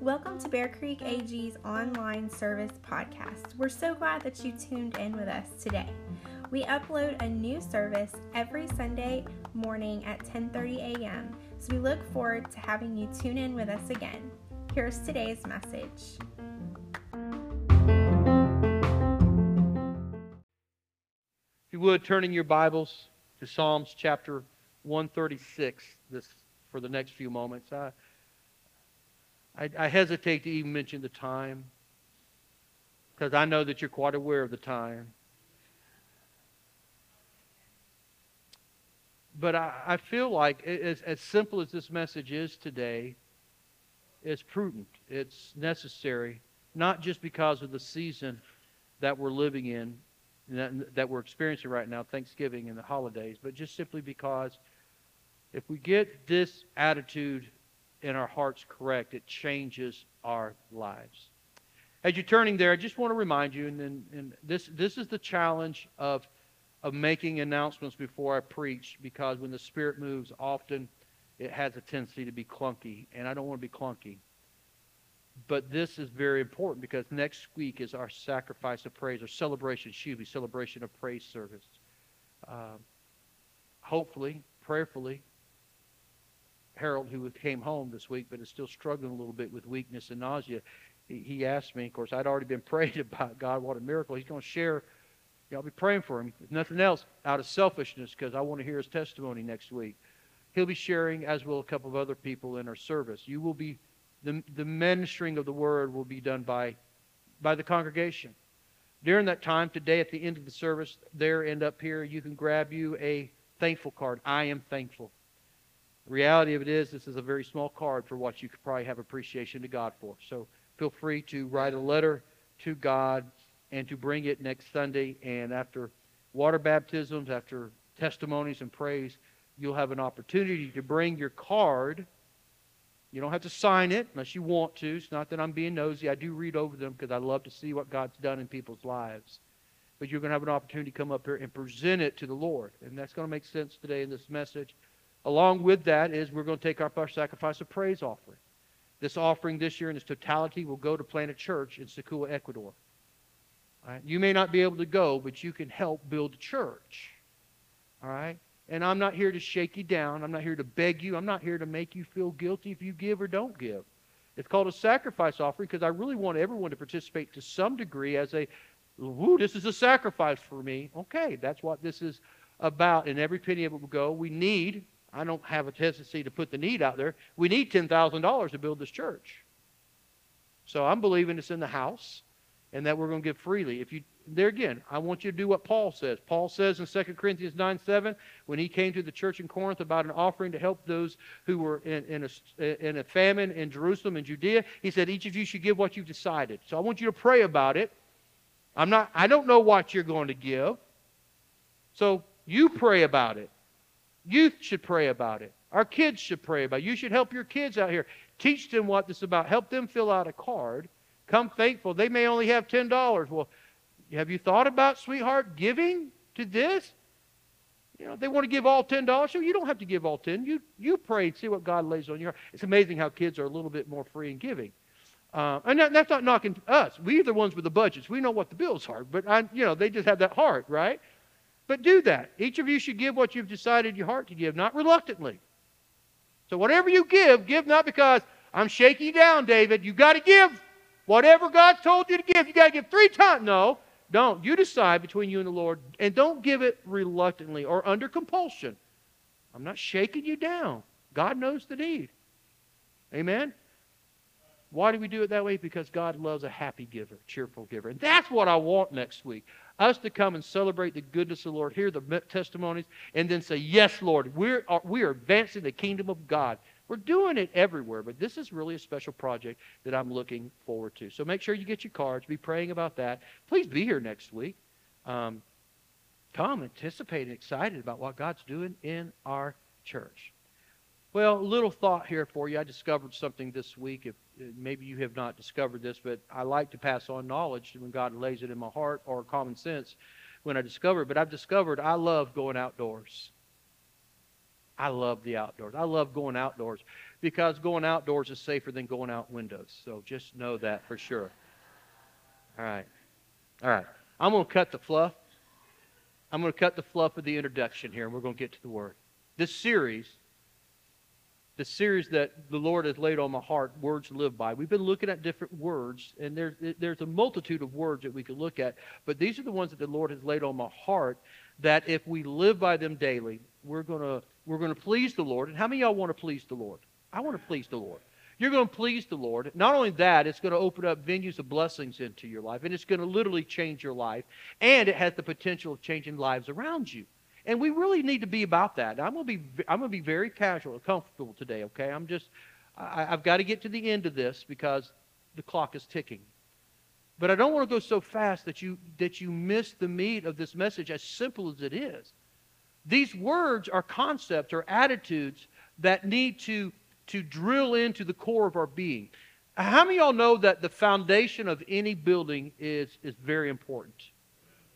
Welcome to Bear Creek AG's online service podcast. We're so glad that you tuned in with us today. We upload a new service every Sunday morning at 10:30 a.m. So we look forward to having you tune in with us again. Here's today's message. If you would, turn in your Bibles to Psalms chapter 136 this, for the next few moments. I, I, I hesitate to even mention the time because I know that you're quite aware of the time. But I, I feel like, as, as simple as this message is today, it's prudent, it's necessary, not just because of the season that we're living in, that, we're experiencing right now, Thanksgiving and the holidays, but just simply because if we get this attitude in our hearts correct, it changes our lives. As you're turning there, I just want to remind you, and, and, and this, this is the challenge of, of making announcements before I preach, because when the Spirit moves, often it has a tendency to be clunky, and I don't want to be clunky. But this is very important because next week is our sacrifice of praise, or celebration, me, celebration of praise service. Um, hopefully, prayerfully, Harold, who came home this week but is still struggling a little bit with weakness and nausea, he, he asked me, of course, I'd already been praying about God, what a miracle. He's going to share. Know, I'll be praying for him, if nothing else, out of selfishness, because I want to hear his testimony next week. He'll be sharing, as will a couple of other people in our service. You will be, the, the ministering of the word will be done by, by the congregation. During that time, today at the end of the service, there and up here, you can grab you a thankful card. I am thankful. The reality of it is, this is a very small card for what you could probably have appreciation to God for. So feel free to write a letter to God and to bring it next Sunday. And after water baptisms, after testimonies and praise, you'll have an opportunity to bring your card. You don't have to sign it unless you want to. It's not that I'm being nosy. I do read over them because I love to see what God's done in people's lives. But you're going to have an opportunity to come up here and present it to the Lord. And that's going to make sense today in this message. Along with that is we're going to take up our sacrifice of praise offering. This offering this year in its totality will go to plant a church in Sakua, Ecuador. You may not be able to go, but you can help build a church. All right? And I'm not here to shake you down. I'm not here to beg you. I'm not here to make you feel guilty if you give or don't give. It's called a sacrifice offering because I really want everyone to participate to some degree as a, woo, this is a sacrifice for me. Okay, that's what this is about. And every penny of it will go. We need I don't have a tendency to put the need out there. We need $10,000 to build this church. So I'm believing it's in the house and that we're going to give freely. If you there again, I want you to do what Paul says. Paul says in 2 Corinthians 9 7, when he came to the church in Corinth about an offering to help those who were in, in, a, in a famine in Jerusalem and Judea, he said, Each of you should give what you've decided. So I want you to pray about it. I'm not, I don't know what you're going to give. So you pray about it. Youth should pray about it. Our kids should pray about it. You should help your kids out here. Teach them what this is about. Help them fill out a card. Come thankful. They may only have $10. Well, have you thought about, sweetheart, giving to this? You know, they want to give all $10. So you don't have to give all 10. You, you pray and see what God lays on your heart. It's amazing how kids are a little bit more free in giving. Uh, and that, that's not knocking us. We're the ones with the budgets. We know what the bills are. But, I, you know, they just have that heart, right? But do that. Each of you should give what you've decided your heart to give, not reluctantly. So whatever you give, give not because I'm shaking you down, David. You got to give whatever God's told you to give. You got to give three times. No, don't. You decide between you and the Lord, and don't give it reluctantly or under compulsion. I'm not shaking you down. God knows the need. Amen. Why do we do it that way? Because God loves a happy giver, cheerful giver. And that's what I want next week us to come and celebrate the goodness of the Lord, hear the testimonies, and then say, Yes, Lord, we're, uh, we are advancing the kingdom of God. We're doing it everywhere, but this is really a special project that I'm looking forward to. So make sure you get your cards, be praying about that. Please be here next week. Um, come, anticipating, excited about what God's doing in our church. Well, a little thought here for you. I discovered something this week. If maybe you have not discovered this, but I like to pass on knowledge when God lays it in my heart or common sense when I discover it. But I've discovered I love going outdoors. I love the outdoors. I love going outdoors because going outdoors is safer than going out windows. So just know that for sure. All right. All right. I'm going to cut the fluff. I'm going to cut the fluff of the introduction here, and we're going to get to the word. This series, the series that the Lord has laid on my heart, Words to Live By, we've been looking at different words, and there's, there's a multitude of words that we could look at, but these are the ones that the Lord has laid on my heart that if we live by them daily, we're going to, we're going to please the Lord. And how many y'all want to please the Lord? I want to please the Lord. You're going to please the Lord. Not only that, it's going to open up venues of blessings into your life, and it's going to literally change your life, and it has the potential of changing lives around you. And we really need to be about that. I'm going to be I'm going to be very casual and comfortable today. Okay, I'm just I, I've got to get to the end of this because the clock is ticking. But I don't want to go so fast that you that you miss the meat of this message, as simple as it is. These words are concepts or attitudes that need to to drill into the core of our being. How many of y'all know that the foundation of any building is, is very important?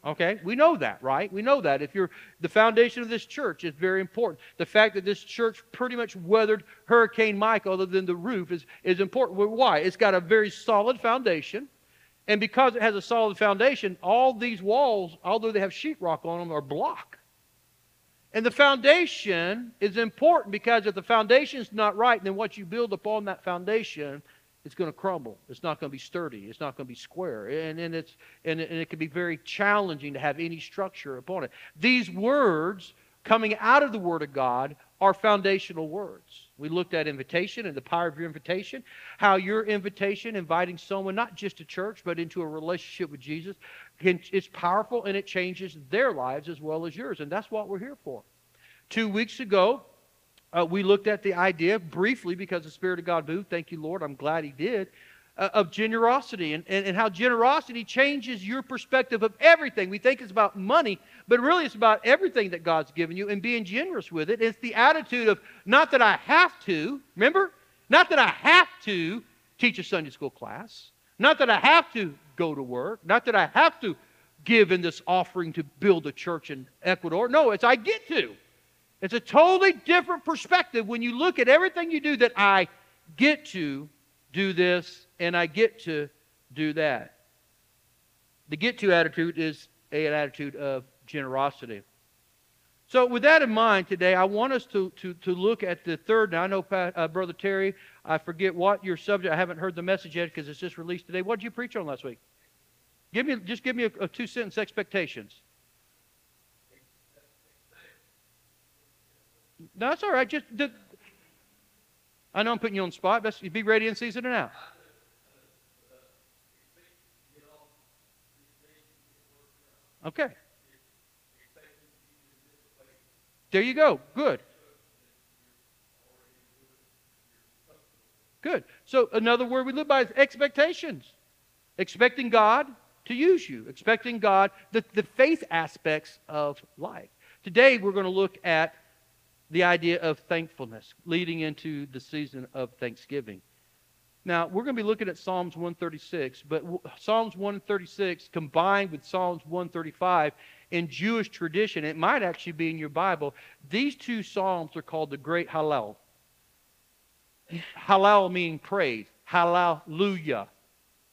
Okay, we know that, right? We know that. If you're the foundation of this church is very important. The fact that this church pretty much weathered Hurricane Mike, other than the roof, is, is important. Why? It's got a very solid foundation. And because it has a solid foundation, all these walls, although they have sheetrock on them, are block. And the foundation is important because if the foundation is not right, then what you build upon that foundation is going to crumble. It's not going to be sturdy. It's not going to be square. And, and, it's, and, and it can be very challenging to have any structure upon it. These words coming out of the Word of God are foundational words. We looked at invitation and the power of your invitation, how your invitation, inviting someone not just to church, but into a relationship with Jesus, can, it's powerful and it changes their lives as well as yours. And that's what we're here for. Two weeks ago, uh, we looked at the idea briefly because the Spirit of God moved. Thank you, Lord. I'm glad He did uh, of generosity and, and, and how generosity changes your perspective of everything. We think it's about money, but really it's about everything that God's given you and being generous with it. It's the attitude of not that I have to, remember? Not that I have to teach a Sunday school class, not that I have to go to work, not that I have to give in this offering to build a church in Ecuador. No, it's I get to. It's a totally different perspective when you look at everything you do that I get to do this and I get to do that. The get to attitude is an attitude of generosity. So, with that in mind today, I want us to, to, to look at the third. Now, I know, uh, Brother Terry, I forget what your subject. I haven't heard the message yet because it's just released today. What did you preach on last week? Give me, just give me a, a two sentence expectations. No, that's all right. Just the, I know I'm putting you on spot. Best be ready in season and out. Okay. There you go. Good. Good. So another word we live by is expectations. Expecting God to use you, expecting God, the, the faith aspects of life. Today we're going to look at the idea of thankfulness leading into the season of Thanksgiving. Now, we're going to be looking at Psalms 136, but Psalms 136 combined with Psalms 135 in Jewish tradition, it might actually be in your Bible. These two Psalms are called the Great Hallel. Hallel meaning praise. Hallelujah.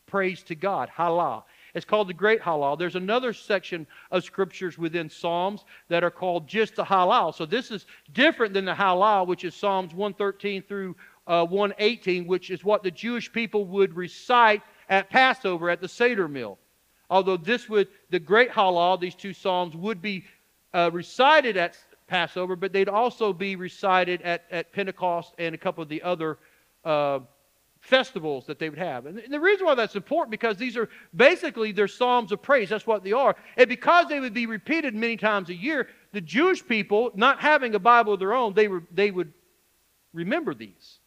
Praise to God. Hallel. It's called the Great Hallel. There's another section of scriptures within Psalms that are called just the Hallel. So this is different than the Hallel, which is Psalms 113 through uh, 118, which is what the Jewish people would recite at Passover at the Seder meal. Although this would, the great Hallel, these two Psalms, would be uh, recited at Passover, but they'd also be recited at, at Pentecost and a couple of the other uh, festivals that they would have. And the reason why that's important because these are basically their psalms of praise. That's what they are. And because they would be repeated many times a year, the Jewish people, not having a Bible of their own, they, were, they would remember these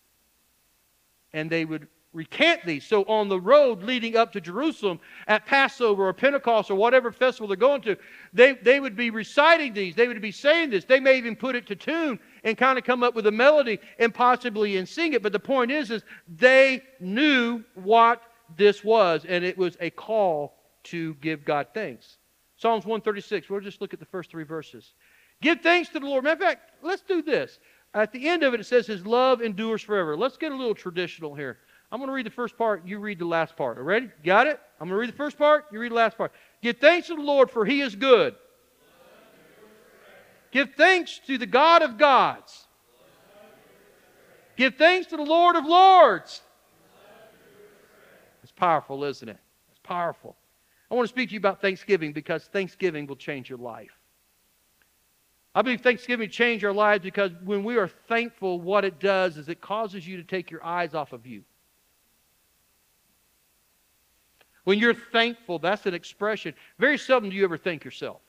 and they would recant these. So on the road leading up to Jerusalem at Passover or Pentecost or whatever festival they're going to, they, they would be reciting these. They would be saying this. They may even put it to tune and kind of come up with a melody and possibly and sing it. But the point is, is they knew what this was, and it was a call to give God thanks. Psalms 136, we'll just look at the first three verses. Give thanks to the Lord. Matter of fact, let's do this. At the end of it, it says his love endures forever. Let's get a little traditional here. I'm going to read the first part, you read the last part. Ready? Got it? I'm going to read the first part, you read the last part. Give thanks to the Lord, for he is good. Give thanks to the God of gods. Give thanks to the Lord of lords. It's powerful, isn't it? It's powerful. I want to speak to you about Thanksgiving because Thanksgiving will change your life. I believe Thanksgiving changed our lives because when we are thankful, what it does is it causes you to take your eyes off of you. When you're thankful, that's an expression. Very seldom do you ever thank yourself.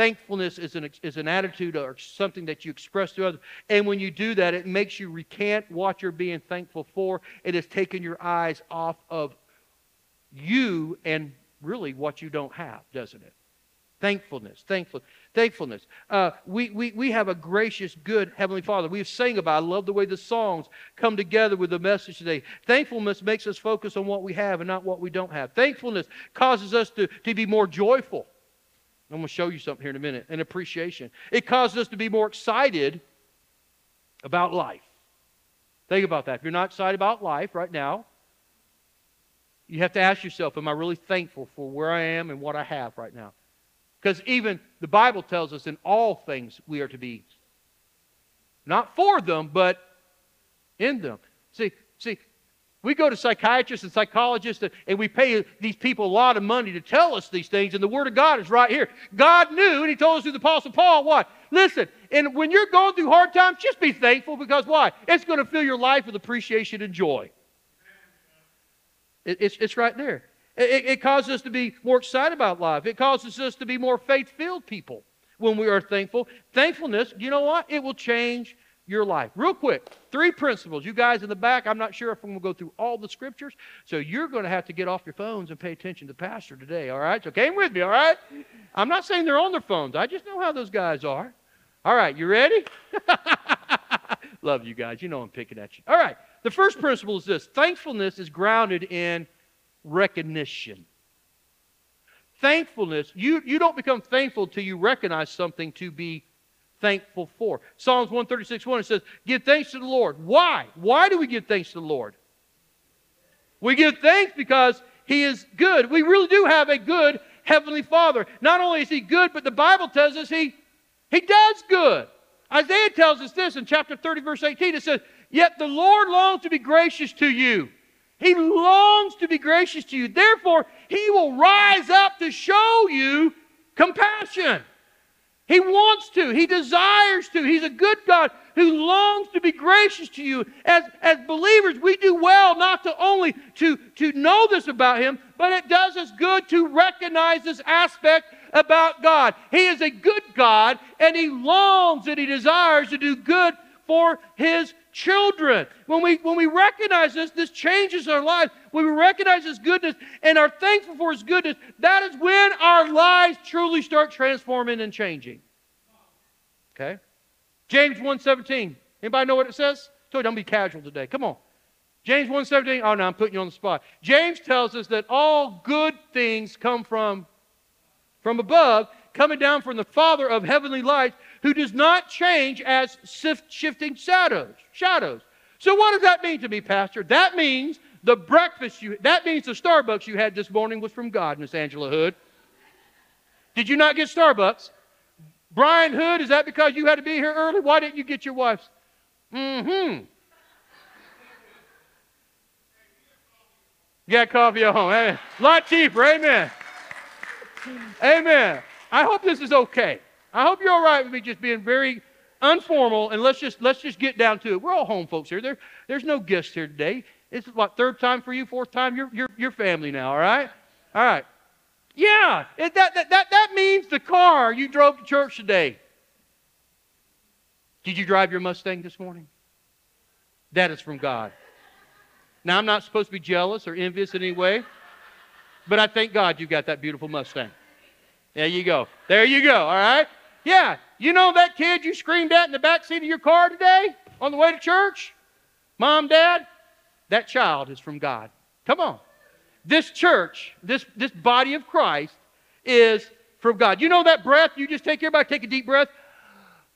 Thankfulness is an, is an attitude or something that you express to others. And when you do that, it makes you recant what you're being thankful for. It has taken your eyes off of you and really what you don't have, doesn't it? Thankfulness, thankful, thankfulness. Uh, we, we, we have a gracious, good Heavenly Father. We've sang about. I love the way the songs come together with the message today. Thankfulness makes us focus on what we have and not what we don't have. Thankfulness causes us to, to be more joyful. I'm going to show you something here in a minute. An appreciation. It causes us to be more excited about life. Think about that. If you're not excited about life right now, you have to ask yourself, am I really thankful for where I am and what I have right now? Because even the Bible tells us in all things we are to be not for them, but in them. See, see, we go to psychiatrists and psychologists and, we pay these people a lot of money to tell us these things, and the Word of God is right here. God knew, and He told us through the Apostle Paul, what? Listen, and when you're going through hard times, just be thankful because why? It's going to fill your life with appreciation and joy. It, it's, it's right there. It, it causes us to be more excited about life. It causes us to be more faith filled people when we are thankful. Thankfulness, you know what? It will change your life. Real quick, three principles. You guys in the back, I'm not sure if I'm going to go through all the scriptures, so you're going to have to get off your phones and pay attention to Pastor today, all right? So came with me, all right? I'm not saying they're on their phones. I just know how those guys are. All right, you ready? Love you guys. You know I'm picking at you. All right, the first principle is this thankfulness is grounded in recognition. Thankfulness, you, you don't become thankful till you recognize something to be thankful for. Psalms 136 1 it says, Give thanks to the Lord. Why? Why do we give thanks to the Lord? We give thanks because He is good. We really do have a good Heavenly Father. Not only is He good, but the Bible tells us He, he does good. Isaiah tells us this in chapter 30, verse 18. It says, Yet the Lord longs to be gracious to you. He longs to be gracious to you. Therefore, He will rise up to show you compassion. He wants to. He desires to. He's a good God who longs to be gracious to you. As, as believers, we do well not to only to, to know this about Him, but it does us good to recognize this aspect about God. He is a good God, and He longs and He desires to do good for His children. When we, when we recognize this, this changes our lives. When we recognize His goodness and are thankful for His goodness, that is when our lives truly start transforming and changing. Okay? James 1.17. Anybody know what it says? So don't be casual today. Come on. James 1.17. Oh, no, I'm putting you on the spot. James tells us that all good things come from, from above, coming down from the Father of heavenly lights, who does not change as shifting shadows. Shadows. So what does that mean to me, Pastor? That means the breakfast you that means the Starbucks you had this morning was from God, Miss Angela Hood. Did you not get Starbucks? Brian Hood, is that because you had to be here early? Why didn't you get your wife's? Mm-hmm. Get coffee at home. Amen. A lot cheaper. Amen. Amen. I hope this is okay. I hope you're all right with me just being very informal and let's just let's just get down to it. We're all home folks here. There, there's no guests here today. It's what third time for you, fourth time. You're you're, you're family now. All right, all right. Yeah, it, that, that that that means the car you drove to church today. Did you drive your Mustang this morning? That is from God. Now I'm not supposed to be jealous or envious in any way, but I thank God you got that beautiful Mustang. There you go. There you go. All right. Yeah, you know that kid you screamed at in the back seat of your car today on the way to church? Mom, dad? That child is from God. Come on. This church, this, this body of Christ, is from God. You know that breath you just take? Everybody take a deep breath.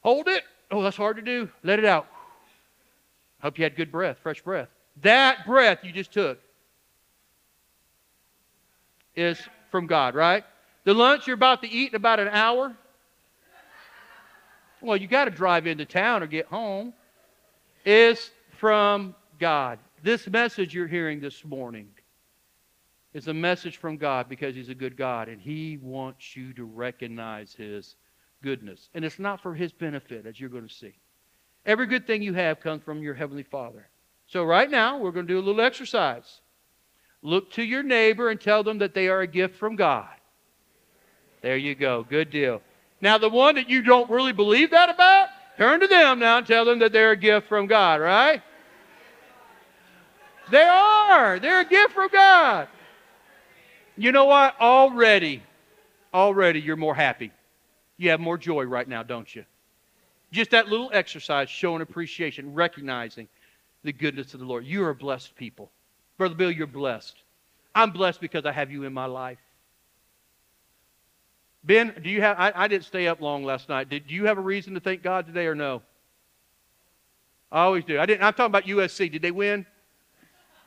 Hold it. Oh, that's hard to do. Let it out. Hope you had good breath, fresh breath. That breath you just took is from God, right? The lunch you're about to eat in about an hour. Well, you got to drive into town or get home. Is from God. This message you're hearing this morning is a message from God because He's a good God and He wants you to recognize His goodness. And it's not for His benefit, as you're going to see. Every good thing you have comes from your Heavenly Father. So, right now, we're going to do a little exercise. Look to your neighbor and tell them that they are a gift from God. There you go. Good deal. Now, the one that you don't really believe that about, turn to them now and tell them that they're a gift from God, right? They are. They're a gift from God. You know what? Already, already you're more happy. You have more joy right now, don't you? Just that little exercise showing appreciation, recognizing the goodness of the Lord. You are blessed people. Brother Bill, you're blessed. I'm blessed because I have you in my life. Ben, do you have I, I didn't stay up long last night. Did you have a reason to thank God today or no? I always do. I didn't I'm talking about USC. Did they win?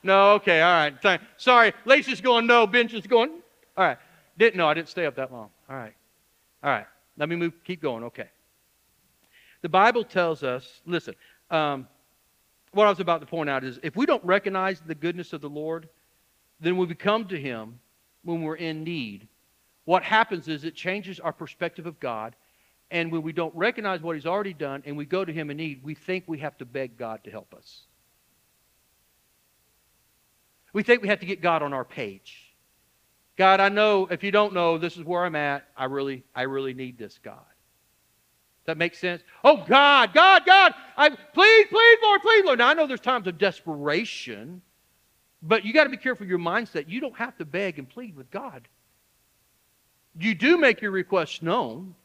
No, okay, all right. Sorry. Lacey's going no, Ben's just going. All right. Didn't know, I didn't stay up that long. All right. All right. Let me move, keep going. Okay. The Bible tells us, listen, um, what I was about to point out is if we don't recognize the goodness of the Lord, then we come to Him when we're in need, what happens is it changes our perspective of God. And when we don't recognize what He's already done and we go to Him in need, we think we have to beg God to help us. We think we have to get God on our page. God, I know if you don't know, this is where I'm at. I really, I really need this, God. That makes sense? Oh, God, God, God, I please, please, Lord, please, Lord. Now I know there's times of desperation, but you got to be careful your mindset. You don't have to beg and plead with God. You do make your requests known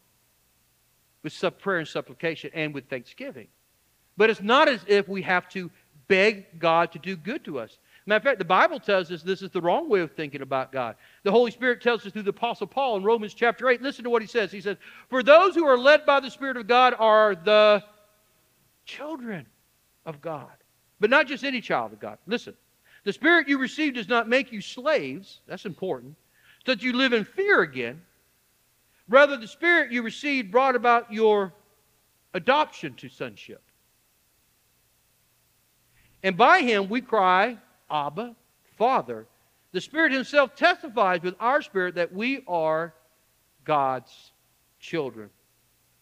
with prayer and supplication and with thanksgiving. But it's not as if we have to beg God to do good to us. Matter of fact, the Bible tells us this is the wrong way of thinking about God. The Holy Spirit tells us through the Apostle Paul in Romans chapter 8. Listen to what he says. He says, For those who are led by the Spirit of God are the children of God. But not just any child of God. Listen, the Spirit you received does not make you slaves. That's important. So that you live in fear again. Rather, the Spirit you received brought about your adoption to sonship. And by him we cry, Abba, Father. The Spirit Himself testifies with our spirit that we are God's children.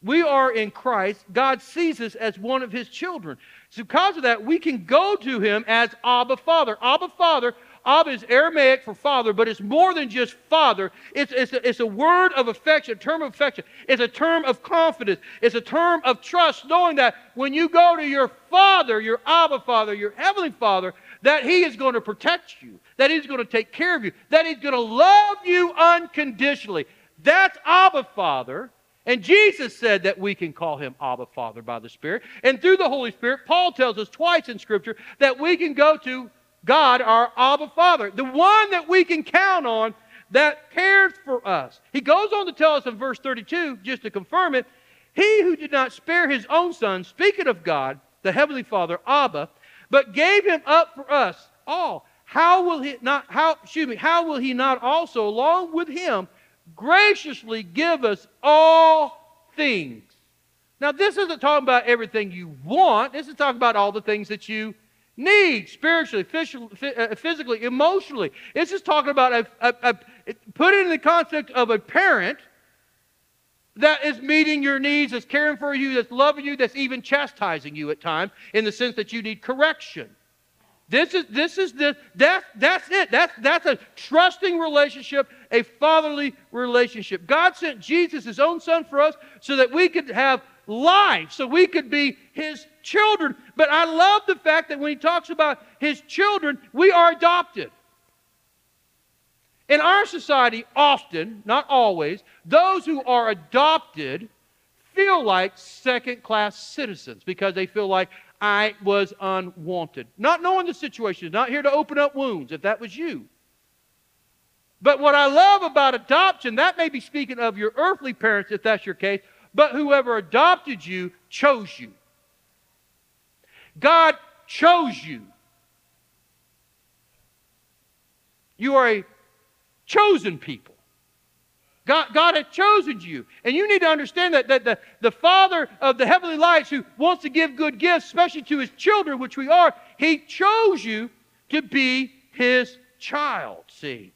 We are in Christ. God sees us as one of His children. So, because of that, we can go to Him as Abba Father. Abba Father Abba is Aramaic for father, but it's more than just father. It's, it's, a, it's a word of affection, a term of affection. It's a term of confidence. It's a term of trust, knowing that when you go to your father, your Abba Father, your Heavenly Father, that He is going to protect you, that He's going to take care of you, that He's going to love you unconditionally. That's Abba Father. And Jesus said that we can call him Abba Father by the Spirit. And through the Holy Spirit, Paul tells us twice in Scripture that we can go to God, our Abba Father, the one that we can count on that cares for us. He goes on to tell us in verse 32, just to confirm it, he who did not spare his own son, speaking of God, the Heavenly Father, Abba, but gave him up for us all. How will he not, how, excuse me, how will he not also, along with him, graciously give us all things? Now, this isn't talking about everything you want. This is talking about all the things that you need spiritually, uh, physically, emotionally. It's just talking about a, a, a, put it in the context of a parent that is meeting your needs, that's caring for you, that's loving you, that's even chastising you at times in the sense that you need correction. This is this is the that's that's it. That's that's a trusting relationship, a fatherly relationship. God sent Jesus, his own son, for us so that we could have life, so we could be his children. But I love the fact that when he talks about his children, we are adopted. In our society, often, not always, those who are adopted feel like second class citizens because they feel like I was unwanted. Not knowing the situation, not here to open up wounds if that was you. But what I love about adoption, that may be speaking of your earthly parents if that's your case, but whoever adopted you chose you. God chose you. You are a chosen people. God, God had chosen you. And you need to understand that, that the, the Father of the heavenly lights who wants to give good gifts, especially to his children, which we are, he chose you to be his child. See?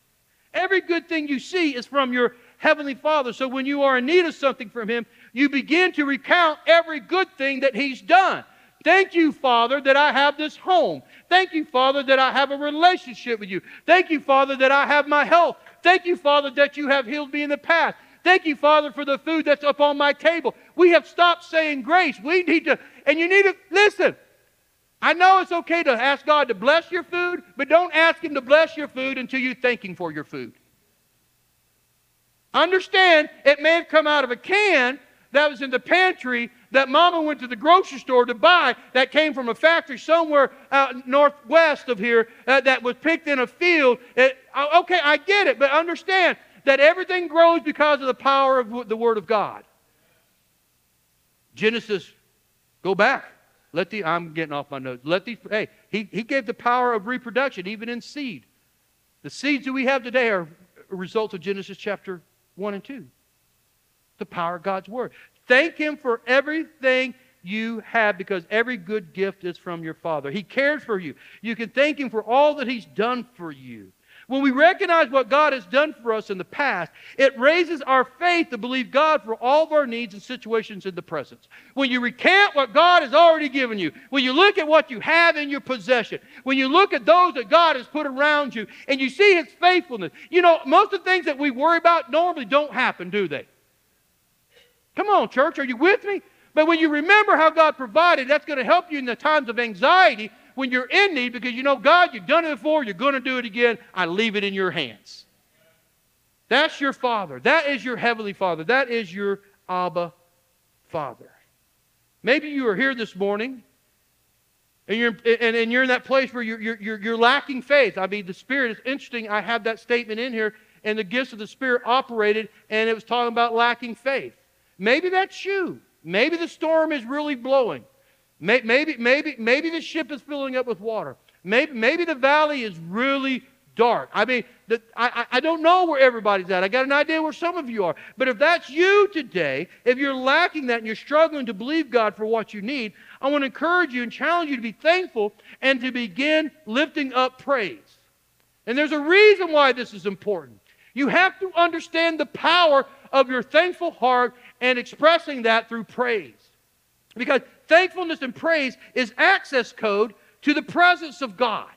Every good thing you see is from your heavenly Father. So when you are in need of something from him, you begin to recount every good thing that he's done. Thank you, Father, that I have this home. Thank you, Father, that I have a relationship with you. Thank you, Father, that I have my health. Thank you, Father, that you have healed me in the past. Thank you, Father, for the food that's up on my table. We have stopped saying grace. We need to, and you need to, listen. I know it's okay to ask God to bless your food, but don't ask Him to bless your food until you thank Him for your food. Understand, it may have come out of a can that was in the pantry that mama went to the grocery store to buy that came from a factory somewhere out northwest of here uh, that was picked in a field. It, uh, okay, I get it, but understand that everything grows because of the power of the Word of God. Genesis, go back. Let the I'm getting off my notes. Let these hey, he, he gave the power of reproduction even in seed. The seeds that we have today are a result of Genesis chapter 1 and 2. The power of God's word. Thank Him for everything you have because every good gift is from your Father. He cares for you. You can thank Him for all that He's done for you. When we recognize what God has done for us in the past, it raises our faith to believe God for all of our needs and situations in the present. When you recant what God has already given you, when you look at what you have in your possession, when you look at those that God has put around you, and you see His faithfulness, you know, most of the things that we worry about normally don't happen, do they? Come on, church, are you with me? But when you remember how God provided, that's going to help you in the times of anxiety when you're in need because you know, God, you've done it before, you're going to do it again. I leave it in your hands. That's your Father. That is your Heavenly Father. That is your Abba Father. Maybe you are here this morning and you're, and, and you're in that place where you're, you're, you're lacking faith. I mean, the Spirit is interesting. I have that statement in here, and the gifts of the Spirit operated, and it was talking about lacking faith. Maybe that's you. Maybe the storm is really blowing. Maybe, maybe, maybe the ship is filling up with water. Maybe, maybe the valley is really dark. I mean, the, I, I don't know where everybody's at. I got an idea where some of you are. But if that's you today, if you're lacking that and you're struggling to believe God for what you need, I want to encourage you and challenge you to be thankful and to begin lifting up praise. And there's a reason why this is important. You have to understand the power of your thankful heart and expressing that through praise. Because thankfulness and praise is access code to the presence of God.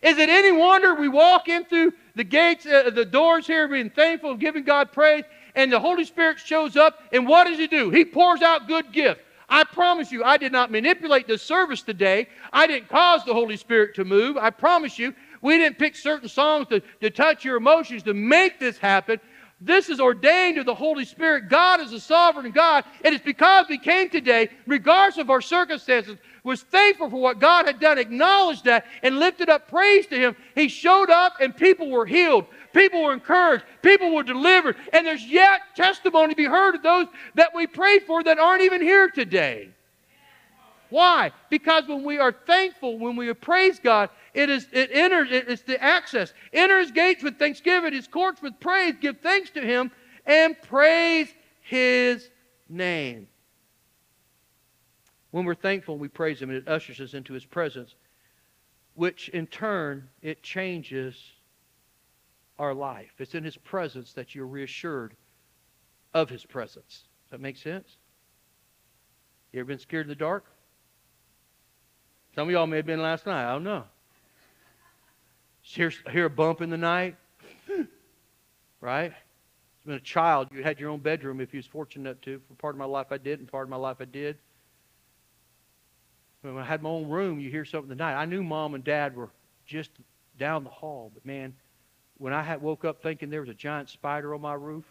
Is it any wonder we walk in through the gates, uh, the doors here, being thankful and giving God praise, and the Holy Spirit shows up, and what does He do? He pours out good gifts. I promise you, I did not manipulate the service today. I didn't cause the Holy Spirit to move. I promise you, we didn't pick certain songs to, to touch your emotions to make this happen. This is ordained of the Holy Spirit. God is a sovereign God. And it's because we came today, regardless of our circumstances, was thankful for what God had done, acknowledged that, and lifted up praise to Him. He showed up and people were healed. People were encouraged. People were delivered. And there's yet testimony to be heard of those that we prayed for that aren't even here today. Why? Because when we are thankful, when we praise God, it is it enters, it's the access. Enter his gates with thanksgiving, his courts with praise. Give thanks to him and praise his name. When we're thankful, we praise him, and it ushers us into his presence, which in turn it changes our life. It's in his presence that you're reassured of his presence. Does that make sense? You ever been scared in the dark? Some of y'all may have been last night. I don't know hear, hear a bump in the night, right? It's been a child. You had your own bedroom if you was fortunate to. For part of my life I did, and part of my life I did. When I had my own room, you hear something at night. I knew mom and dad were just down the hall, but man, when I had woke up thinking there was a giant spider on my roof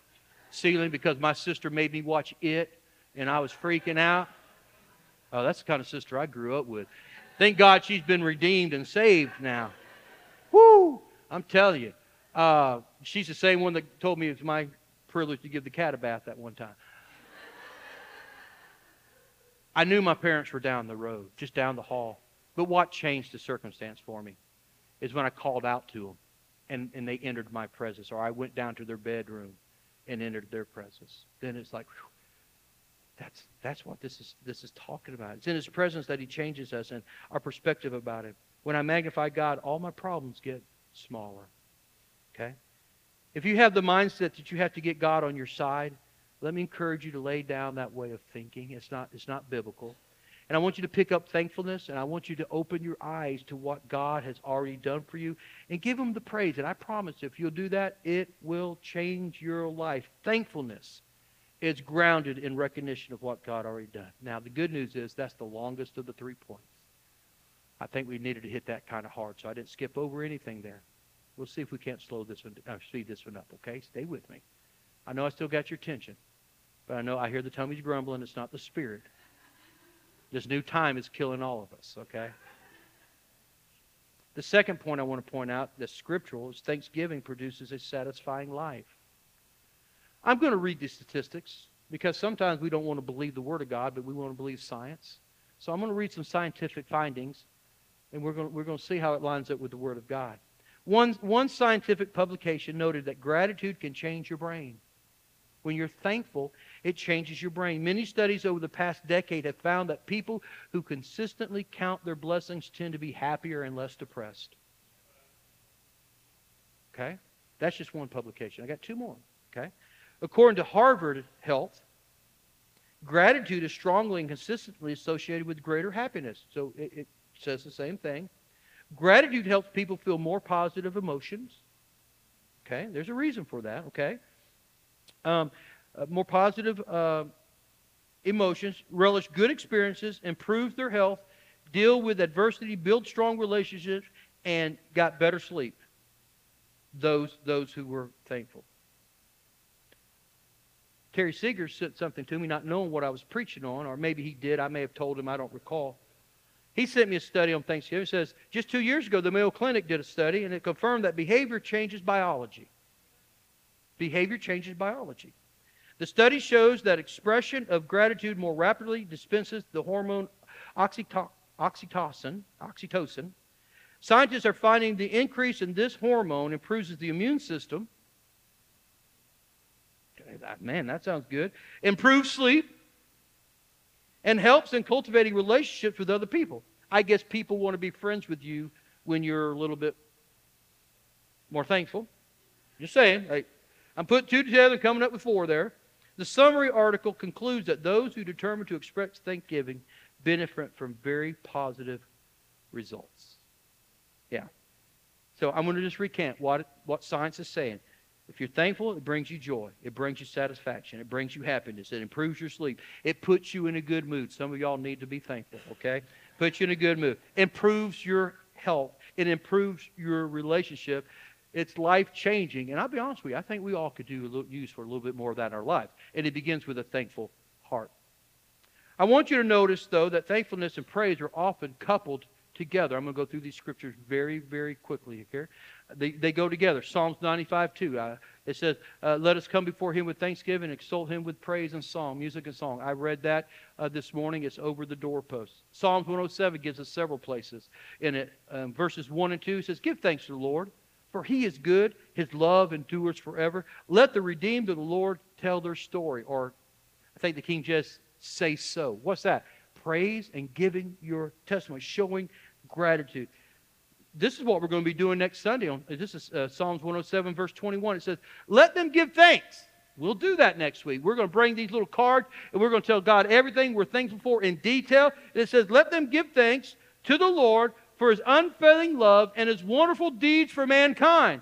ceiling because my sister made me watch it, and I was freaking out. Oh, that's the kind of sister I grew up with. Thank God she's been redeemed and saved now. Whoo! I'm telling you. Uh, she's the same one that told me it's my privilege to give the cat a bath that one time. I knew my parents were down the road, just down the hall. But what changed the circumstance for me is when I called out to them and, and they entered my presence, or I went down to their bedroom and entered their presence. Then it's like, whew, that's, that's what this is, this is talking about. It's in His presence that He changes us and our perspective about Him. When I magnify God, all my problems get smaller. Okay? If you have the mindset that you have to get God on your side, let me encourage you to lay down that way of thinking. It's not, it's not biblical. And I want you to pick up thankfulness, and I want you to open your eyes to what God has already done for you and give Him the praise. And I promise, if you'll do that, it will change your life. Thankfulness is grounded in recognition of what God already done. Now, the good news is that's the longest of the three points. I think we needed to hit that kind of hard, so I didn't skip over anything there. We'll see if we can't slow this one, uh, speed this one up, okay? Stay with me. I know I still got your attention. But I know I hear the tummies grumbling. It's not the spirit. This new time is killing all of us, okay? The second point I want to point out that's scriptural is thanksgiving produces a satisfying life. I'm going to read these statistics because sometimes we don't want to believe the Word of God, but we want to believe science. So I'm going to read some scientific findings, and we're going to, we're going to see how it lines up with the Word of God. One, one scientific publication noted that gratitude can change your brain. When you're thankful, it changes your brain. Many studies over the past decade have found that people who consistently count their blessings tend to be happier and less depressed. Okay? That's just one publication. I got two more. Okay? According to Harvard Health, gratitude is strongly and consistently associated with greater happiness. So it, it says the same thing. Gratitude helps people feel more positive emotions. Okay? There's a reason for that. Okay? Um, uh, more positive uh, emotions, relish good experiences, improve their health, deal with adversity, build strong relationships, and got better sleep. Those, those who were thankful. Terry Seegers said something to me, not knowing what I was preaching on, or maybe he did. I may have told him, I don't recall. He sent me a study on Thanksgiving. He says, just two years ago, the Mayo Clinic did a study, and it confirmed that behavior changes biology. Behavior changes biology. The study shows that expression of gratitude more rapidly dispenses the hormone oxyto- oxytocin, oxytocin. Scientists are finding the increase in this hormone improves the immune system. Man, that sounds good. Improves sleep and helps in cultivating relationships with other people. I guess people want to be friends with you when you're a little bit more thankful. Just saying. Like, I'm putting two together, coming up with four there. The summary article concludes that those who determine to express thanksgiving benefit from very positive results. Yeah. So I'm going to just recant what, what science is saying. If you're thankful, it brings you joy. It brings you satisfaction. It brings you happiness. It improves your sleep. It puts you in a good mood. Some of y'all need to be thankful, okay? Puts you in a good mood. Improves your health. It improves your relationship it's life changing. And I'll be honest with you, I think we all could do a little, use for a little bit more of that in our life. And it begins with a thankful heart. I want you to notice, though, that thankfulness and praise are often coupled together. I'm going to go through these scriptures very, very quickly here. They, they go together. Psalms 95, 2. Uh, it says, uh, Let us come before him with thanksgiving, exalt him with praise and song, music and song. I read that uh, this morning. It's over the doorpost. Psalms 107 gives us several places in it. Um, verses 1 and 2 says, Give thanks to the Lord for he is good, his love endures forever. Let the redeemed of the Lord tell their story. Or I think the King just say so. What's that? Praise and giving your testimony, showing gratitude. This is what we're going to be doing next Sunday. On, this is uh, Psalms 107, verse 21. It says, Let them give thanks. We'll do that next week. We're going to bring these little cards and we're going to tell God everything we're thankful for in detail. And it says, Let them give thanks to the Lord for his unfailing love and his wonderful deeds for mankind.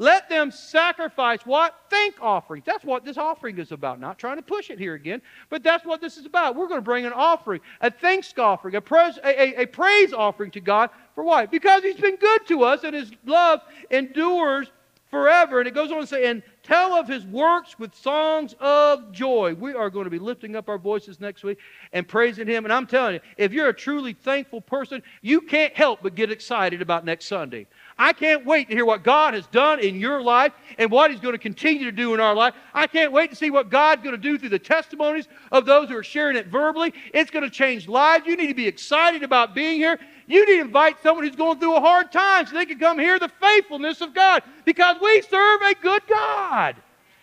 Let them sacrifice what? Thank offerings. That's what this offering is about. Not trying to push it here again, but that's what this is about. We're going to bring an offering, a thanks offering, a praise, a, a, a praise offering to God for why? Because He's been good to us and His love endures forever. And it goes on to say, and Tell of his works with songs of joy. We are going to be lifting up our voices next week and praising him. And I'm telling you, if you're a truly thankful person, you can't help but get excited about next Sunday. I can't wait to hear what God has done in your life and what He's going to continue to do in our life. I can't wait to see what God's going to do through the testimonies of those who are sharing it verbally. It's going to change lives. You need to be excited about being here. You need to invite someone who's going through a hard time so they can come hear the faithfulness of God because we serve a good God.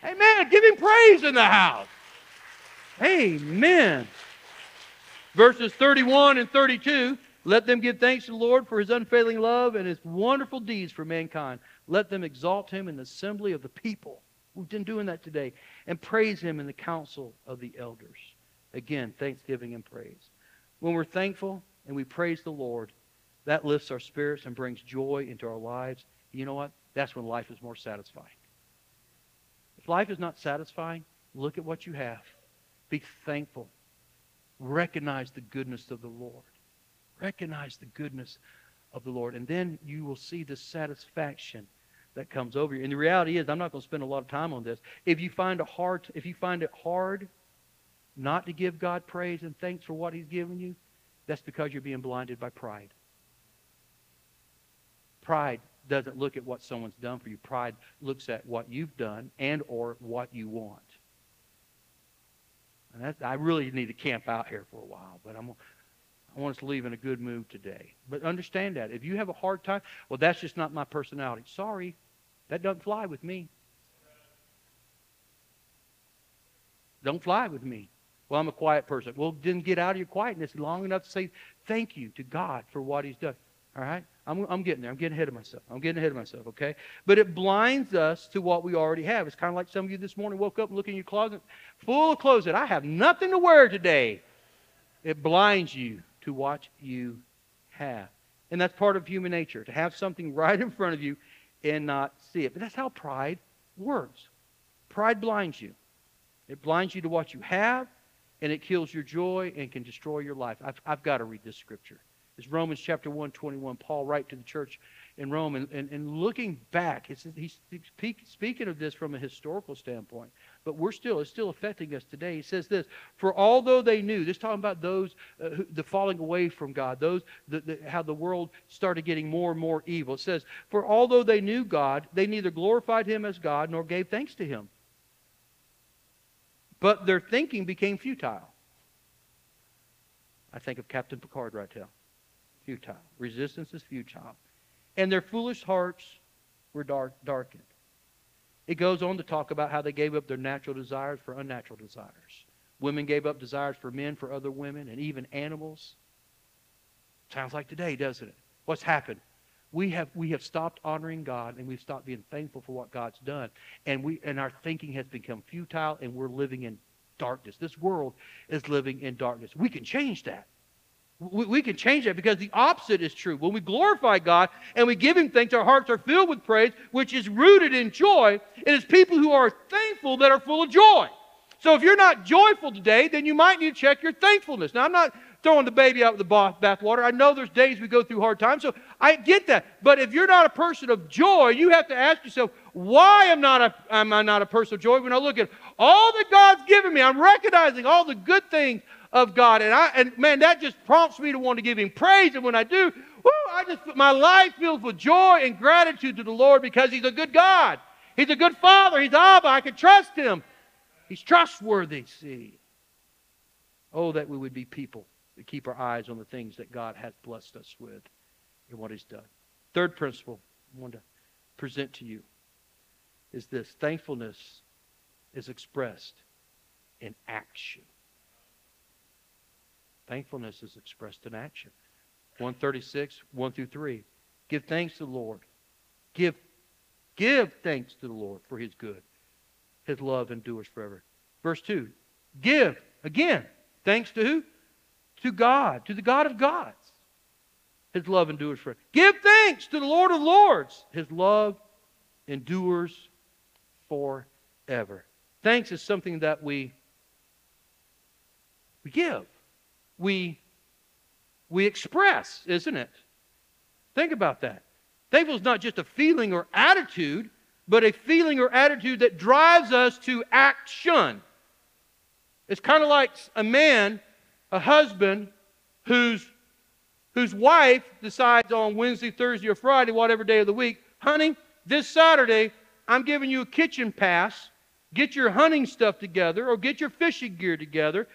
Amen. Give Him praise in the house. Amen. Verses 31 and 32 let them give thanks to the Lord for his unfailing love and his wonderful deeds for mankind. Let them exalt him in the assembly of the people. We've been doing that today. And praise him in the council of the elders. Again, thanksgiving and praise. When we're thankful and we praise the Lord, that lifts our spirits and brings joy into our lives. You know what? That's when life is more satisfying. If life is not satisfying, look at what you have. Be thankful. Recognize the goodness of the Lord. Recognize the goodness of the Lord. And then you will see the satisfaction that comes over you. And the reality is, I'm not going to spend a lot of time on this. If you find a hard, if you find it hard not to give God praise and thanks for what He's given you, that's because you're being blinded by pride. Pride doesn't look at what someone's done for you. Pride looks at what you've done and or what you want. And that, I really need to camp out here for a while, but I'm I want us to leave in a good mood today. But understand that. If you have a hard time, well, that's just not my personality. Sorry, that doesn't fly with me. Don't fly with me. Well, I'm a quiet person. Well, then get out of your quietness long enough to say thank you to God for what He's done. All right? I'm, I'm getting there. I'm getting ahead of myself. I'm getting ahead of myself, okay? But it blinds us to what we already have. It's kind of like some of you this morning woke up and looked in your closet full of clothes that I have nothing to wear today. It blinds you to what you have. And that's part of human nature, to have something right in front of you and not see it. But that's how pride works. Pride blinds you. It blinds you to what you have, and it kills your joy and can destroy your life. I've, I've got to read this scripture. It's Romans chapter 1, 21. Paul write to the church in Rome. And, and, and looking back, he's speaking of this from a historical standpoint, but we're still, it's still affecting us today. He says this, for although they knew, this talking about those, uh, who, the falling away from God, those, the, the, how the world started getting more and more evil. It says, for although they knew God, they neither glorified him as God nor gave thanks to him. But their thinking became futile. I think of Captain Picard right now. Futile. Resistance is futile and their foolish hearts were dark, darkened. It goes on to talk about how they gave up their natural desires for unnatural desires. Women gave up desires for men for other women, and even animals. Sounds like today, doesn't it? What's happened? We have, we have stopped honoring God and we've stopped being thankful for what God's done. And, we, and our thinking has become futile and we're living in darkness. This world is living in darkness. We can change that. We, we can change that because the opposite is true. When we glorify God and we give Him thanks, our hearts are filled with praise, which is rooted in joy. It is people who are thankful that are full of joy. So if you're not joyful today, then you might need to check your thankfulness. Now, I'm not throwing the baby out with the bathwater. I know there's days we go through hard times, so I get that. But if you're not a person of joy, you have to ask yourself, why am, not a, am I not a person of joy? When I look at all that God's given me, I'm recognizing all the good things of God. And I and man, that just prompts me to want to give him praise. And when I do, I just my life fills with joy and gratitude to the Lord because he's a good God. He's a good father. He's Abba. I can trust him. He's trustworthy, see. Oh, that we would be people that keep our eyes on the things that God has blessed us with and what he's done. Third principle I want to present to you is this thankfulness is expressed in action. Thankfulness is expressed in action. 136, 1 through 3. Give thanks to the Lord. Give, give thanks to the Lord for his good. His love endures forever. Verse 2. Give, again, thanks to who? To God, to the God of gods. His love endures forever. Give thanks to the Lord of lords. His love endures forever. Thanks is something that we, we give we, we express, isn't it? Think about that. Thankful is not just a feeling or attitude, but a feeling or attitude that drives us to action. It's kind of like a man, a husband, whose, whose wife decides on Wednesday, Thursday, or Friday, whatever day of the week, honey, this Saturday, I'm giving you a kitchen pass. Get your hunting stuff together or get your fishing gear together.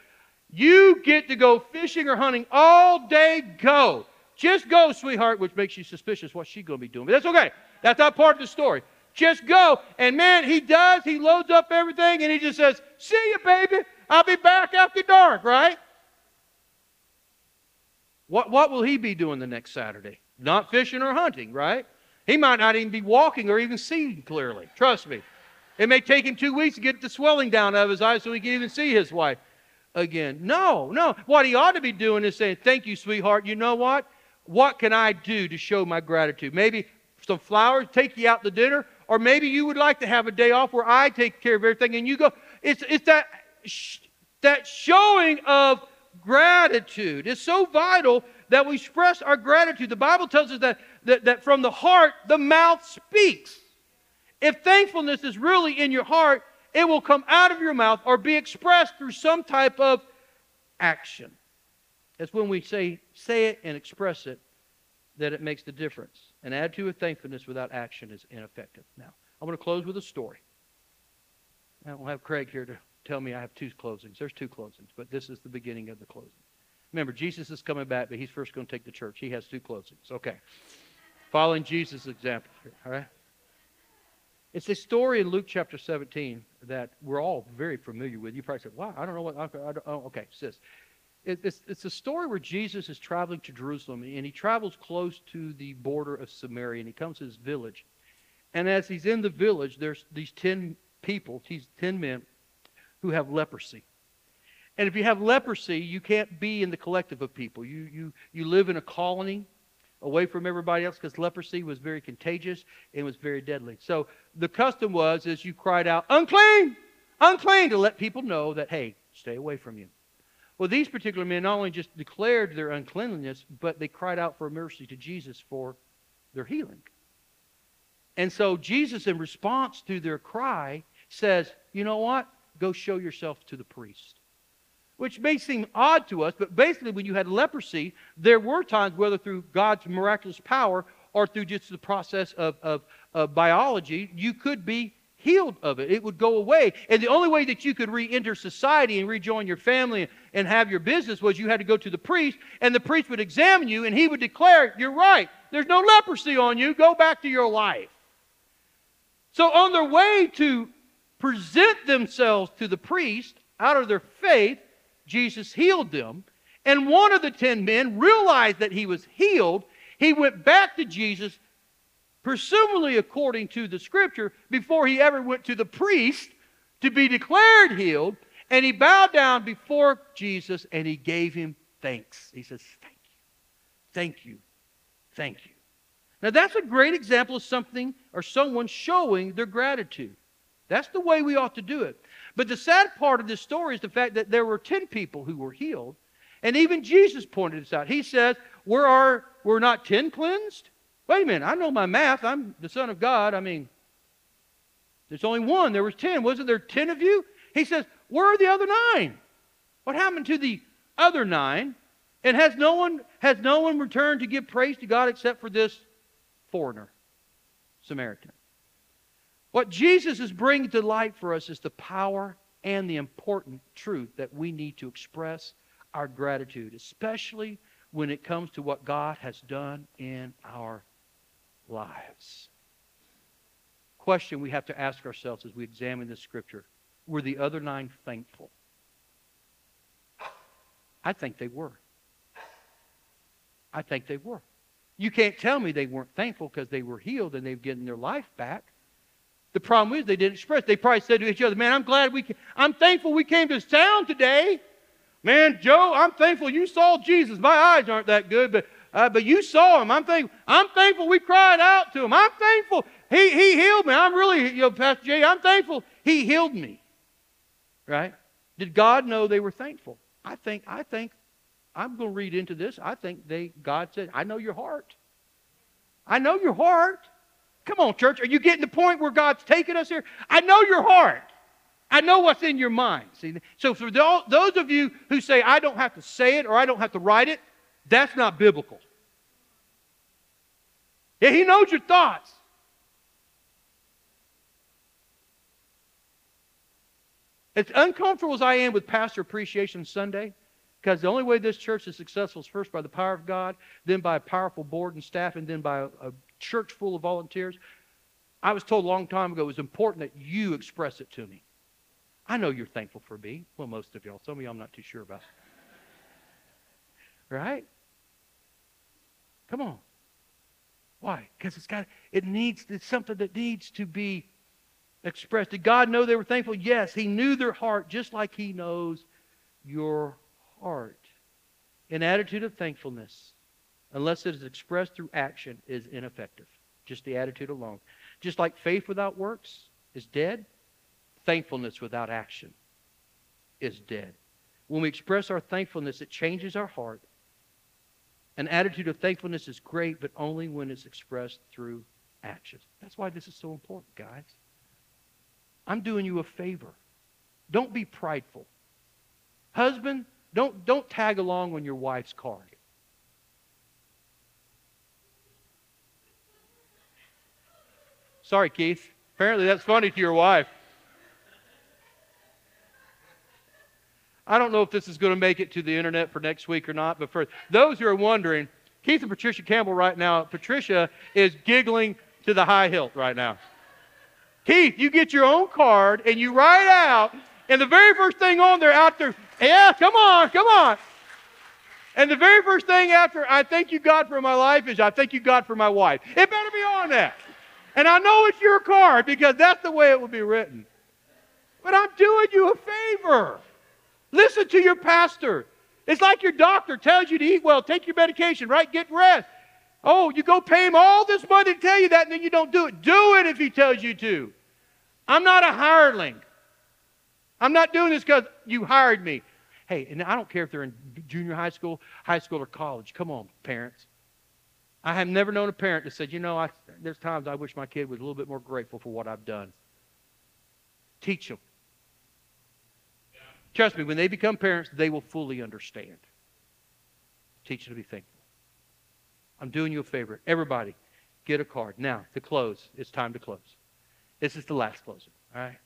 You get to go fishing or hunting all day. Go. Just go, sweetheart, which makes you suspicious what's she going to be doing. But that's okay. That's not part of the story. Just go. And man, he does. He loads up everything and he just says, See you, baby. I'll be back after dark, right? What, what will he be doing the next Saturday? Not fishing or hunting, right? He might not even be walking or even seeing clearly. Trust me. It may take him two weeks to get the swelling down out of his eyes so he can even see his wife again. No, no. What he ought to be doing is saying, Thank you, sweetheart. You know what? What can I do to show my gratitude? Maybe some flowers, take you out to dinner, or maybe you would like to have a day off where I take care of everything and you go. It's, it's that, that showing of gratitude. It's so vital that we express our gratitude. The Bible tells us that, that, that from the heart, the mouth speaks. If thankfulness is really in your heart, it will come out of your mouth or be expressed through some type of action. It's when we say, say it and express it that it makes the difference. An attitude of thankfulness without action is ineffective. Now, I'm going to close with a story. I don't have Craig here to tell me I have two closings. There's two closings, but this is the beginning of the closing. Remember, Jesus is coming back, but he's first going to take the church. He has two closings. Okay. Following Jesus' example all right? It's a story in Luke chapter 17 that we're all very familiar with. You probably said, wow, I don't know what. I don't, oh, okay, it's this it's, it's a story where Jesus is traveling to Jerusalem, and he travels close to the border of Samaria, and he comes to this village. And as he's in the village, there's these 10 people, these 10 men, who have leprosy. And if you have leprosy, you can't be in the collective of people. You, you, you live in a colony away from everybody else because leprosy was very contagious and was very deadly. So the custom was as you cried out, unclean, unclean, to let people know that, hey, stay away from you. Well, these particular men not only just declared their uncleanliness, but they cried out for mercy to Jesus for their healing. And so Jesus, in response to their cry, says, You know what? Go show yourself to the priest. Which may seem odd to us, but basically, when you had leprosy, there were times, whether through God's miraculous power or through just the process of, of, of biology, you could be healed of it. It would go away. And the only way that you could re enter society and rejoin your family and have your business was you had to go to the priest, and the priest would examine you, and he would declare, You're right. There's no leprosy on you. Go back to your life. So, on their way to present themselves to the priest out of their faith, Jesus healed them. And one of the ten men realized that he was healed. He went back to Jesus presumably according to the scripture, before he ever went to the priest to be declared healed. And he bowed down before Jesus and he gave him thanks. He says, Thank you. Thank you. Thank you. Now, that's a great example of something or someone showing their gratitude. That's the way we ought to do it. But the sad part of this story is the fact that there were 10 people who were healed. And even Jesus pointed this out. He says, Were, our, were not 10 cleansed? Wait a minute, I know my math. I'm the Son of God. I mean, there's only one. There was ten. Wasn't there ten of you? He says, Where are the other nine? What happened to the other nine? And has no one has no one returned to give praise to God except for this foreigner, Samaritan? What Jesus is bringing to light for us is the power and the important truth that we need to express our gratitude, especially when it comes to what God has done in our lives. Question we have to ask ourselves as we examine this scripture were the other nine thankful? I think they were. I think they were. You can't tell me they weren't thankful because they were healed and they've gotten their life back. The problem is they didn't express. They probably said to each other, "Man, I'm glad we. I'm thankful we came to town today. Man, Joe, I'm thankful you saw Jesus. My eyes aren't that good, but uh, but you saw him. I'm thankful. I'm thankful we cried out to him. I'm thankful he, he healed me. I'm really, you know, Pastor Jay, I'm thankful he healed me. Right? Did God know they were thankful? I think, I think, I'm going to read into this. I think they, God said, I know your heart. I know your heart. Come on, church. Are you getting the point where God's taking us here? I know your heart. I know what's in your mind. See, so for those of you who say I don't have to say it or I don't have to write it, that's not biblical. Yeah, he knows your thoughts. As uncomfortable as I am with Pastor Appreciation Sunday, because the only way this church is successful is first by the power of God, then by a powerful board and staff, and then by a, a church full of volunteers. I was told a long time ago it was important that you express it to me. I know you're thankful for me. Well, most of y'all. Some of y'all I'm not too sure about. Right? Come on. Why? Because it's got it needs it's something that needs to be expressed. Did God know they were thankful? Yes. He knew their heart just like He knows your heart. An attitude of thankfulness, unless it is expressed through action, is ineffective. Just the attitude alone. Just like faith without works is dead, thankfulness without action is dead. When we express our thankfulness, it changes our heart. An attitude of thankfulness is great, but only when it's expressed through action. That's why this is so important, guys. I'm doing you a favor. Don't be prideful. Husband, don't, don't tag along on your wife's card. Sorry, Keith. Apparently that's funny to your wife. I don't know if this is going to make it to the internet for next week or not, but for those who are wondering, Keith and Patricia Campbell right now, Patricia is giggling to the high hilt right now. Keith, you get your own card and you write out, and the very first thing on there after, yeah, come on, come on. And the very first thing after I thank you God for my life is I thank you God for my wife. It better be on that. And I know it's your card because that's the way it will be written. But I'm doing you a favor. Listen to your pastor. It's like your doctor tells you to eat well, take your medication, right? Get rest. Oh, you go pay him all this money to tell you that, and then you don't do it. Do it if he tells you to. I'm not a hireling. I'm not doing this because you hired me. Hey, and I don't care if they're in junior high school, high school, or college. Come on, parents. I have never known a parent that said, you know, I, there's times I wish my kid was a little bit more grateful for what I've done. Teach them. Trust me, when they become parents, they will fully understand. Teach them to be thankful. I'm doing you a favor. Everybody, get a card. Now, to close, it's time to close. This is the last closing. All right?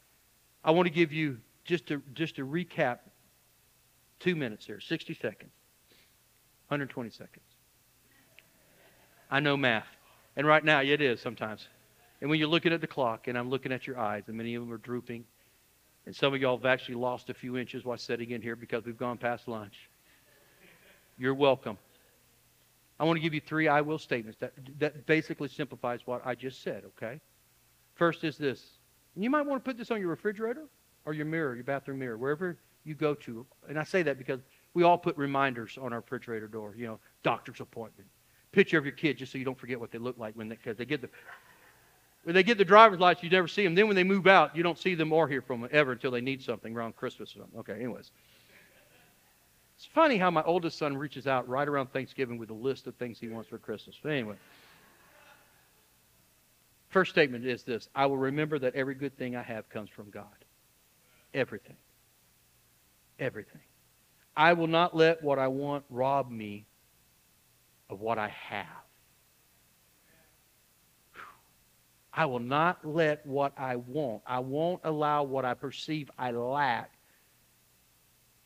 I want to give you just to just to recap two minutes here, 60 seconds, 120 seconds. I know math. And right now, it is sometimes. And when you're looking at the clock, and I'm looking at your eyes, and many of them are drooping, and some of y'all have actually lost a few inches while sitting in here because we've gone past lunch. You're welcome. I want to give you three I will statements that, that basically simplifies what I just said, okay? First is this. You might want to put this on your refrigerator or your mirror, your bathroom mirror, wherever you go to. And I say that because we all put reminders on our refrigerator door, you know, doctor's appointment. Picture of your kid just so you don't forget what they look like when they, cause they get the, when they get the driver's license, you never see them. Then when they move out, you don't see them or hear from them ever until they need something around Christmas or something. Okay, anyways. It's funny how my oldest son reaches out right around Thanksgiving with a list of things he wants for Christmas. But anyway. First statement is this I will remember that every good thing I have comes from God. Everything. Everything. I will not let what I want rob me of what I have. I will not let what I want, I won't allow what I perceive I lack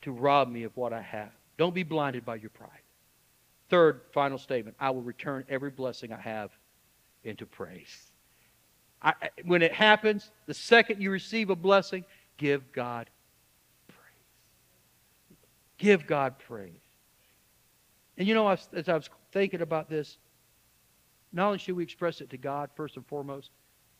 to rob me of what I have. Don't be blinded by your pride. Third, final statement I will return every blessing I have into praise. I, when it happens, the second you receive a blessing, give God praise. Give God praise. And you know, as I was thinking about this, not only should we express it to God first and foremost,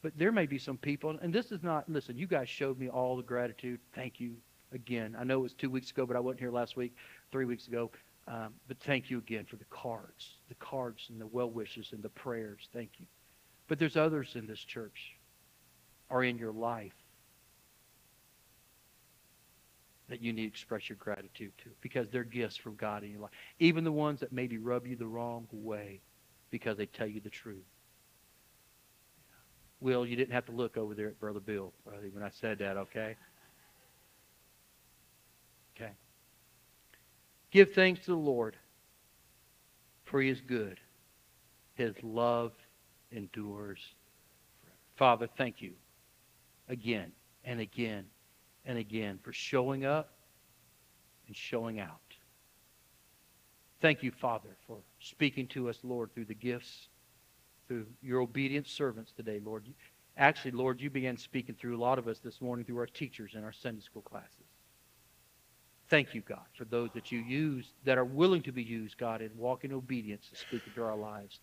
but there may be some people, and this is not, listen, you guys showed me all the gratitude. Thank you again. I know it was two weeks ago, but I wasn't here last week, three weeks ago. Um, but thank you again for the cards, the cards and the well wishes and the prayers. Thank you. But there's others in this church or in your life that you need to express your gratitude to because they're gifts from God in your life. Even the ones that maybe rub you the wrong way because they tell you the truth. Will, you didn't have to look over there at Brother Bill when I said that, okay? Okay. Give thanks to the Lord, for he is good. His love endures forever. Father, thank you again and again and again for showing up and showing out. Thank you, Father, for speaking to us, Lord, through the gifts, through your obedient servants today, Lord. Actually, Lord, you began speaking through a lot of us this morning through our teachers and our Sunday school classes. Thank you, God, for those that you use, that are willing to be used, God, in walking obedience and speaking through our lives.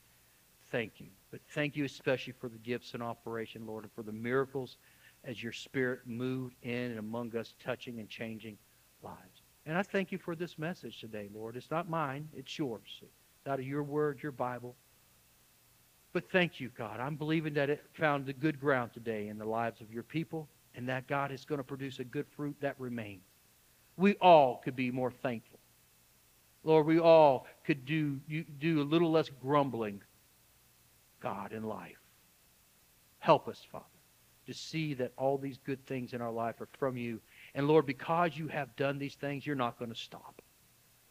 Thank you. But thank you especially for the gifts in operation, Lord, and for the miracles as your Spirit moved in and among us, touching and changing lives. And I thank you for this message today, Lord. It's not mine, it's yours. It's out of your word, your Bible. But thank you, God. I'm believing that it found the good ground today in the lives of your people, and that God is going to produce a good fruit that remains. We all could be more thankful. Lord, we all could do, do a little less grumbling, God, in life. Help us, Father, to see that all these good things in our life are from you and Lord, because you have done these things, you're not going to stop.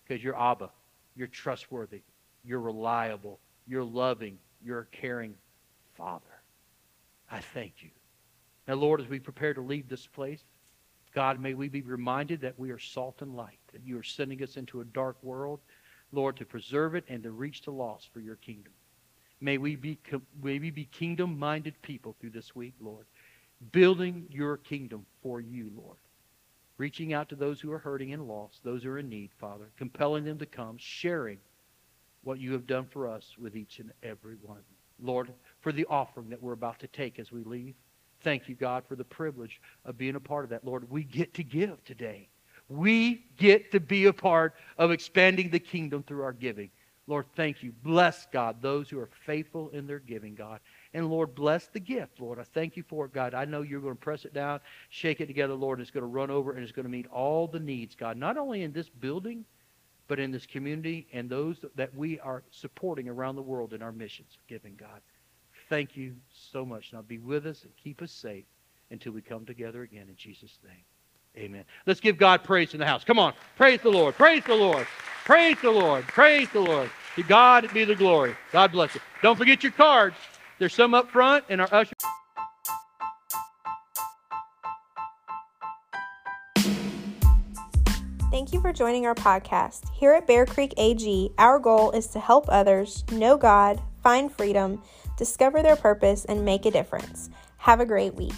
Because you're Abba. You're trustworthy. You're reliable. You're loving. You're a caring Father. I thank you. Now, Lord, as we prepare to leave this place, God, may we be reminded that we are salt and light, that you are sending us into a dark world, Lord, to preserve it and to reach the lost for your kingdom. May we be, may we be kingdom minded people through this week, Lord, building your kingdom for you, Lord reaching out to those who are hurting and lost, those who are in need, Father, compelling them to come, sharing what you have done for us with each and every one. Lord, for the offering that we're about to take as we leave, thank you, God, for the privilege of being a part of that. Lord, we get to give today. We get to be a part of expanding the kingdom through our giving. Lord, thank you. Bless, God, those who are faithful in their giving, God. And Lord, bless the gift, Lord. I thank you for it, God. I know you're going to press it down, shake it together, Lord, it's going to run over and it's going to meet all the needs, God, not only in this building, but in this community and those that we are supporting around the world in our missions giving, God. Thank you so much. Now be with us and keep us safe until we come together again in Jesus' name. Amen. Let's give God praise in the house. Come on. Praise the Lord. Praise the Lord. Praise the Lord. Praise the Lord. To God be the glory. God bless you. Don't forget your cards. There's some up front, and our usher. Thank you for joining our podcast. Here at Bear Creek AG, our goal is to help others know God, find freedom, discover their purpose, and make a difference. Have a great week.